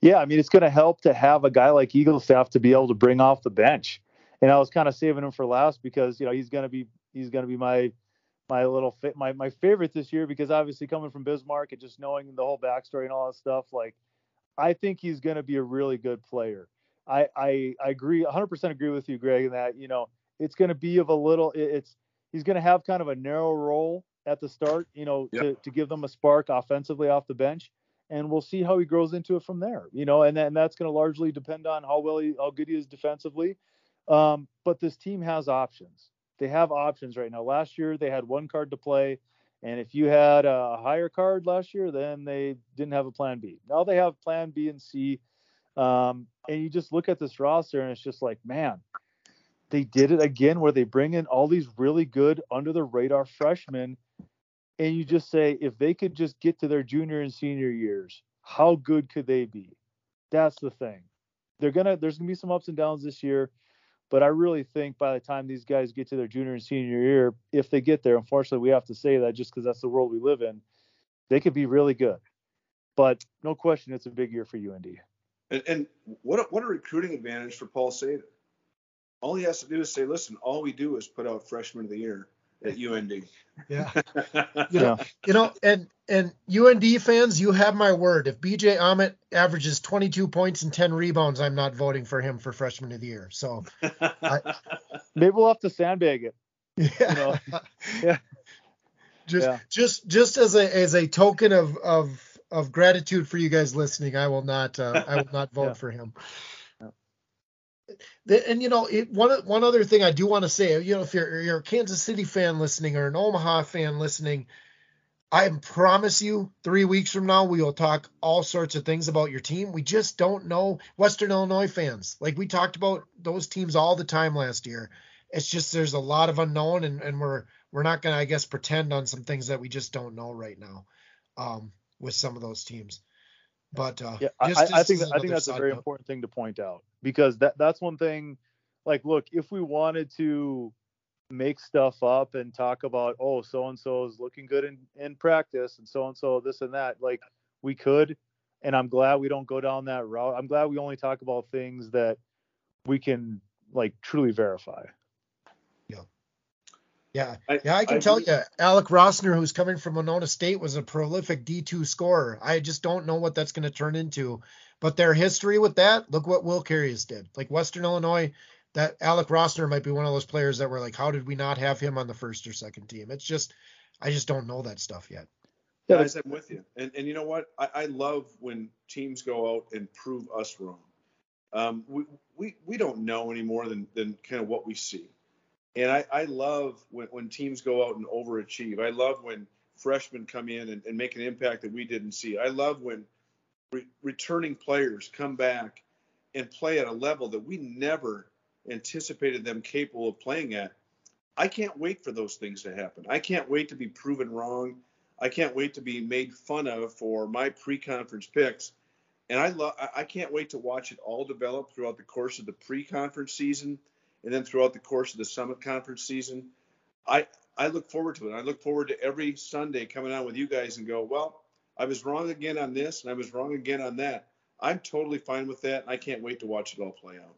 Yeah, I mean, it's going to help to have a guy like Eaglestaff to be able to bring off the bench. And I was kind of saving him for last because you know he's going to be he's going to be my my little my my favorite this year because obviously coming from Bismarck and just knowing the whole backstory and all that stuff, like I think he's going to be a really good player. I I, I agree 100% agree with you, Greg, in that you know it's going to be of a little it's he's going to have kind of a narrow role at the start, you know, yep. to to give them a spark offensively off the bench. And we'll see how he grows into it from there, you know, and, and that's going to largely depend on how well he, how good he is defensively. Um, but this team has options they have options right now. Last year they had one card to play, and if you had a higher card last year, then they didn't have a plan B. Now they have plan B and C. Um, and you just look at this roster and it's just like, man, they did it again where they bring in all these really good under the radar freshmen. And you just say, if they could just get to their junior and senior years, how good could they be? That's the thing. They're gonna there's gonna be some ups and downs this year. But I really think by the time these guys get to their junior and senior year, if they get there, unfortunately, we have to say that just because that's the world we live in, they could be really good. But no question, it's a big year for UND. And, and what a, what a recruiting advantage for Paul Sather. All he has to do is say, listen, all we do is put out freshman of the year at UND. Yeah. [laughs] you know, you know, and and UND fans, you have my word. If BJ Omot averages 22 points and 10 rebounds, I'm not voting for him for freshman of the year. So I, [laughs] maybe we'll have to sandbag it. Yeah. You know? yeah. [laughs] Just yeah. just just as a as a token of of of gratitude for you guys listening, I will not uh, I will not [laughs] vote yeah. for him. And you know, it, one one other thing I do want to say, you know, if you're you're a Kansas City fan listening or an Omaha fan listening, I promise you, three weeks from now, we will talk all sorts of things about your team. We just don't know Western Illinois fans. Like we talked about those teams all the time last year. It's just there's a lot of unknown, and, and we're we're not gonna, I guess, pretend on some things that we just don't know right now um, with some of those teams. But uh, yeah, I, I, think that, I think that's a very note. important thing to point out because that that's one thing. Like, look, if we wanted to make stuff up and talk about, oh, so and so is looking good in in practice, and so and so this and that, like we could. And I'm glad we don't go down that route. I'm glad we only talk about things that we can like truly verify. Yeah, I, yeah, I can I tell you, Alec Rossner, who's coming from Monona State, was a prolific D2 scorer. I just don't know what that's going to turn into. But their history with that, look what Will Carius did. Like Western Illinois, that Alec Rossner might be one of those players that were like, how did we not have him on the first or second team? It's just, I just don't know that stuff yet. Yeah, Guys, I'm with you. And and you know what? I, I love when teams go out and prove us wrong. Um, we, we we don't know any more than than kind of what we see. And I, I love when, when teams go out and overachieve. I love when freshmen come in and, and make an impact that we didn't see. I love when re- returning players come back and play at a level that we never anticipated them capable of playing at. I can't wait for those things to happen. I can't wait to be proven wrong. I can't wait to be made fun of for my pre-conference picks. And I love I can't wait to watch it all develop throughout the course of the pre-conference season and then throughout the course of the Summit Conference season. I I look forward to it. I look forward to every Sunday coming out with you guys and go, well, I was wrong again on this and I was wrong again on that. I'm totally fine with that. And I can't wait to watch it all play out.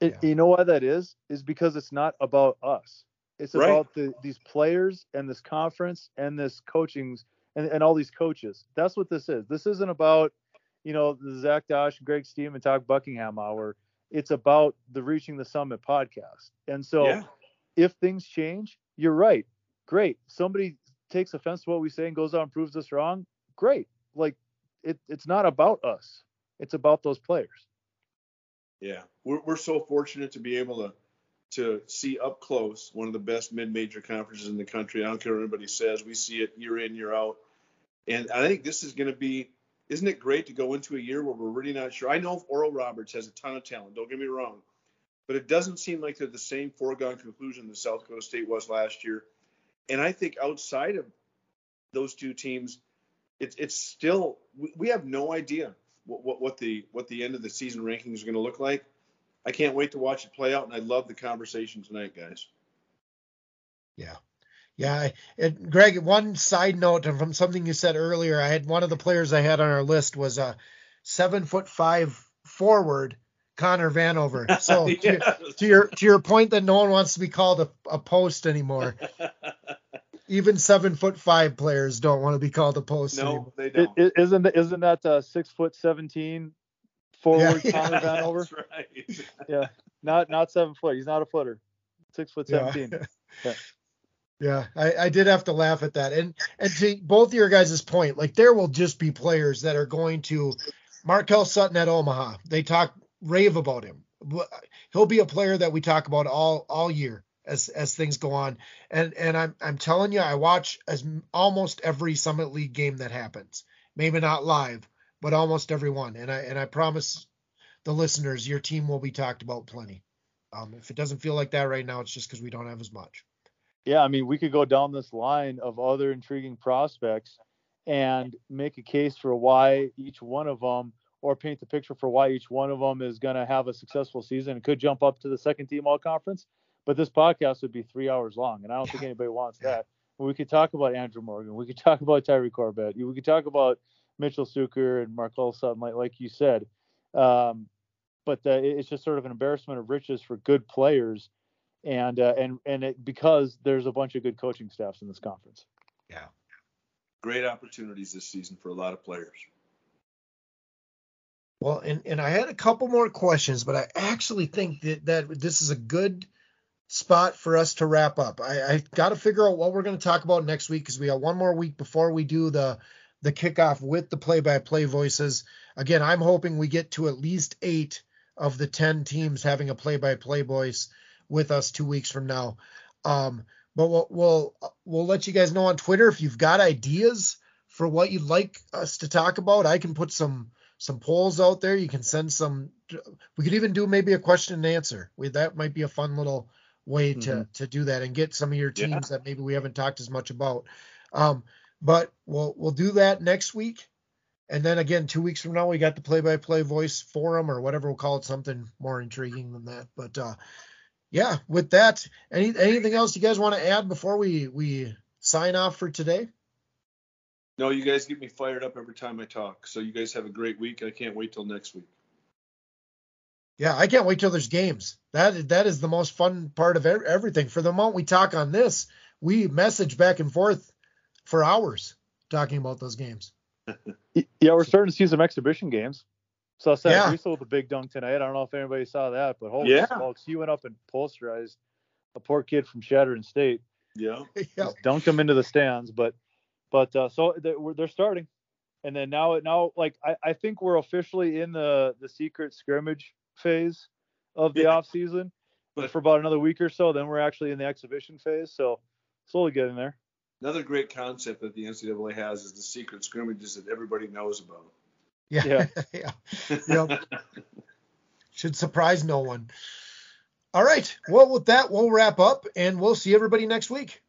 It, yeah. You know why that is? Is because it's not about us. It's right. about the, these players and this conference and this coaching and, and all these coaches. That's what this is. This isn't about, you know, the Zach Dosh, Greg Steam, and Todd Buckingham hour it's about the Reaching the Summit podcast. And so yeah. if things change, you're right. Great. Somebody takes offense to what we say and goes out and proves us wrong. Great. Like it, it's not about us. It's about those players. Yeah. We're, we're so fortunate to be able to to see up close one of the best mid-major conferences in the country. I don't care what anybody says. We see it year in, year out. And I think this is going to be isn't it great to go into a year where we're really not sure? I know Oral Roberts has a ton of talent. Don't get me wrong, but it doesn't seem like they're the same foregone conclusion that South Dakota State was last year. And I think outside of those two teams, it's it's still we, we have no idea what, what, what the what the end of the season rankings are going to look like. I can't wait to watch it play out, and I love the conversation tonight, guys. Yeah, yeah, and Greg, one side note from something you said earlier, I had one of the players I had on our list was a seven foot five forward, Connor Vanover. [laughs] So yes. to, to, your to your point that no one wants to be called a, a post anymore. [laughs] Even seven foot five players don't want to be called a post. No, anymore. they don't. It, isn't isn't that uh, six foot seventeen forward yeah, [laughs] Connor yeah, Vanover? That's right. yeah, not not seven foot. He's not a footer. Six foot seventeen. Yeah. Yeah. I, I did have to laugh at that. And and to both your guys' point, like there will just be players that are going to Marquel Sutton at Omaha. They talk rave about him. He'll be a player that we talk about all all year as as things go on. And and I'm I'm telling you, I watch as almost every Summit League game that happens. Maybe not live, but almost every one. And I and I promise the listeners, your team will be talked about plenty. Um, if it doesn't feel like that right now, it's just because we don't have as much yeah, I mean, we could go down this line of other intriguing prospects and make a case for why each one of them, or paint the picture for why each one of them is going to have a successful season and could jump up to the second team all conference. But this podcast would be three hours long, and I don't think [laughs] anybody wants that. We could talk about Andrew Morgan. We could talk about Tyree Corbett. We could talk about Mitchell Sueker and Marquel Sutton, like, like you said. Um, but uh, it's just sort of an embarrassment of riches for good players, and uh, and and it, because there's a bunch of good coaching staffs in this conference. Yeah. Great opportunities this season for a lot of players. Well, and, and I had a couple more questions, but I actually think that, that this is a good spot for us to wrap up. I, I got to figure out what we're going to talk about next week because we got one more week before we do the the kickoff with the play-by-play voices. Again, I'm hoping we get to at least eight of the ten teams having a play-by-play voice with us two weeks from now. Um, but we'll, we'll we'll let you guys know on Twitter if you've got ideas for what you'd like us to talk about. I can put some some polls out there. You can send some. We could even do maybe a question and answer. We, that might be a fun little way to mm-hmm. to do that and get some of your teams yeah. that maybe we haven't talked as much about. Um, but we'll we'll do that next week, and then again two weeks from now we got the play-by-play voice forum or whatever we'll call it, something more intriguing than that. But uh, yeah, with that, any anything else you guys want to add before we we sign off for today? No, you guys get me fired up every time I talk. So you guys have a great week. I can't wait till next week. Yeah, I can't wait till there's games. That that is the most fun part of everything. For the moment we talk on this, we message back and forth for hours talking about those games. [laughs] yeah, we're starting to see some exhibition games. So I said yeah. with the big dunk tonight. I don't know if anybody saw that, but holy yeah. smokes, he went up and posterized a poor kid from Chadron State. Yeah. [laughs] Just dunked him into the stands, but but uh, so they're, they're starting, and then now now like I, I think we're officially in the the secret scrimmage phase of the yeah. off season. But for about another week or so, then we're actually in the exhibition phase. So slowly getting there. Another great concept that the NCAA has is the secret scrimmages that everybody knows about. Yeah. Yeah. [laughs] Should surprise no one. All right. Well, with that, we'll wrap up and we'll see everybody next week.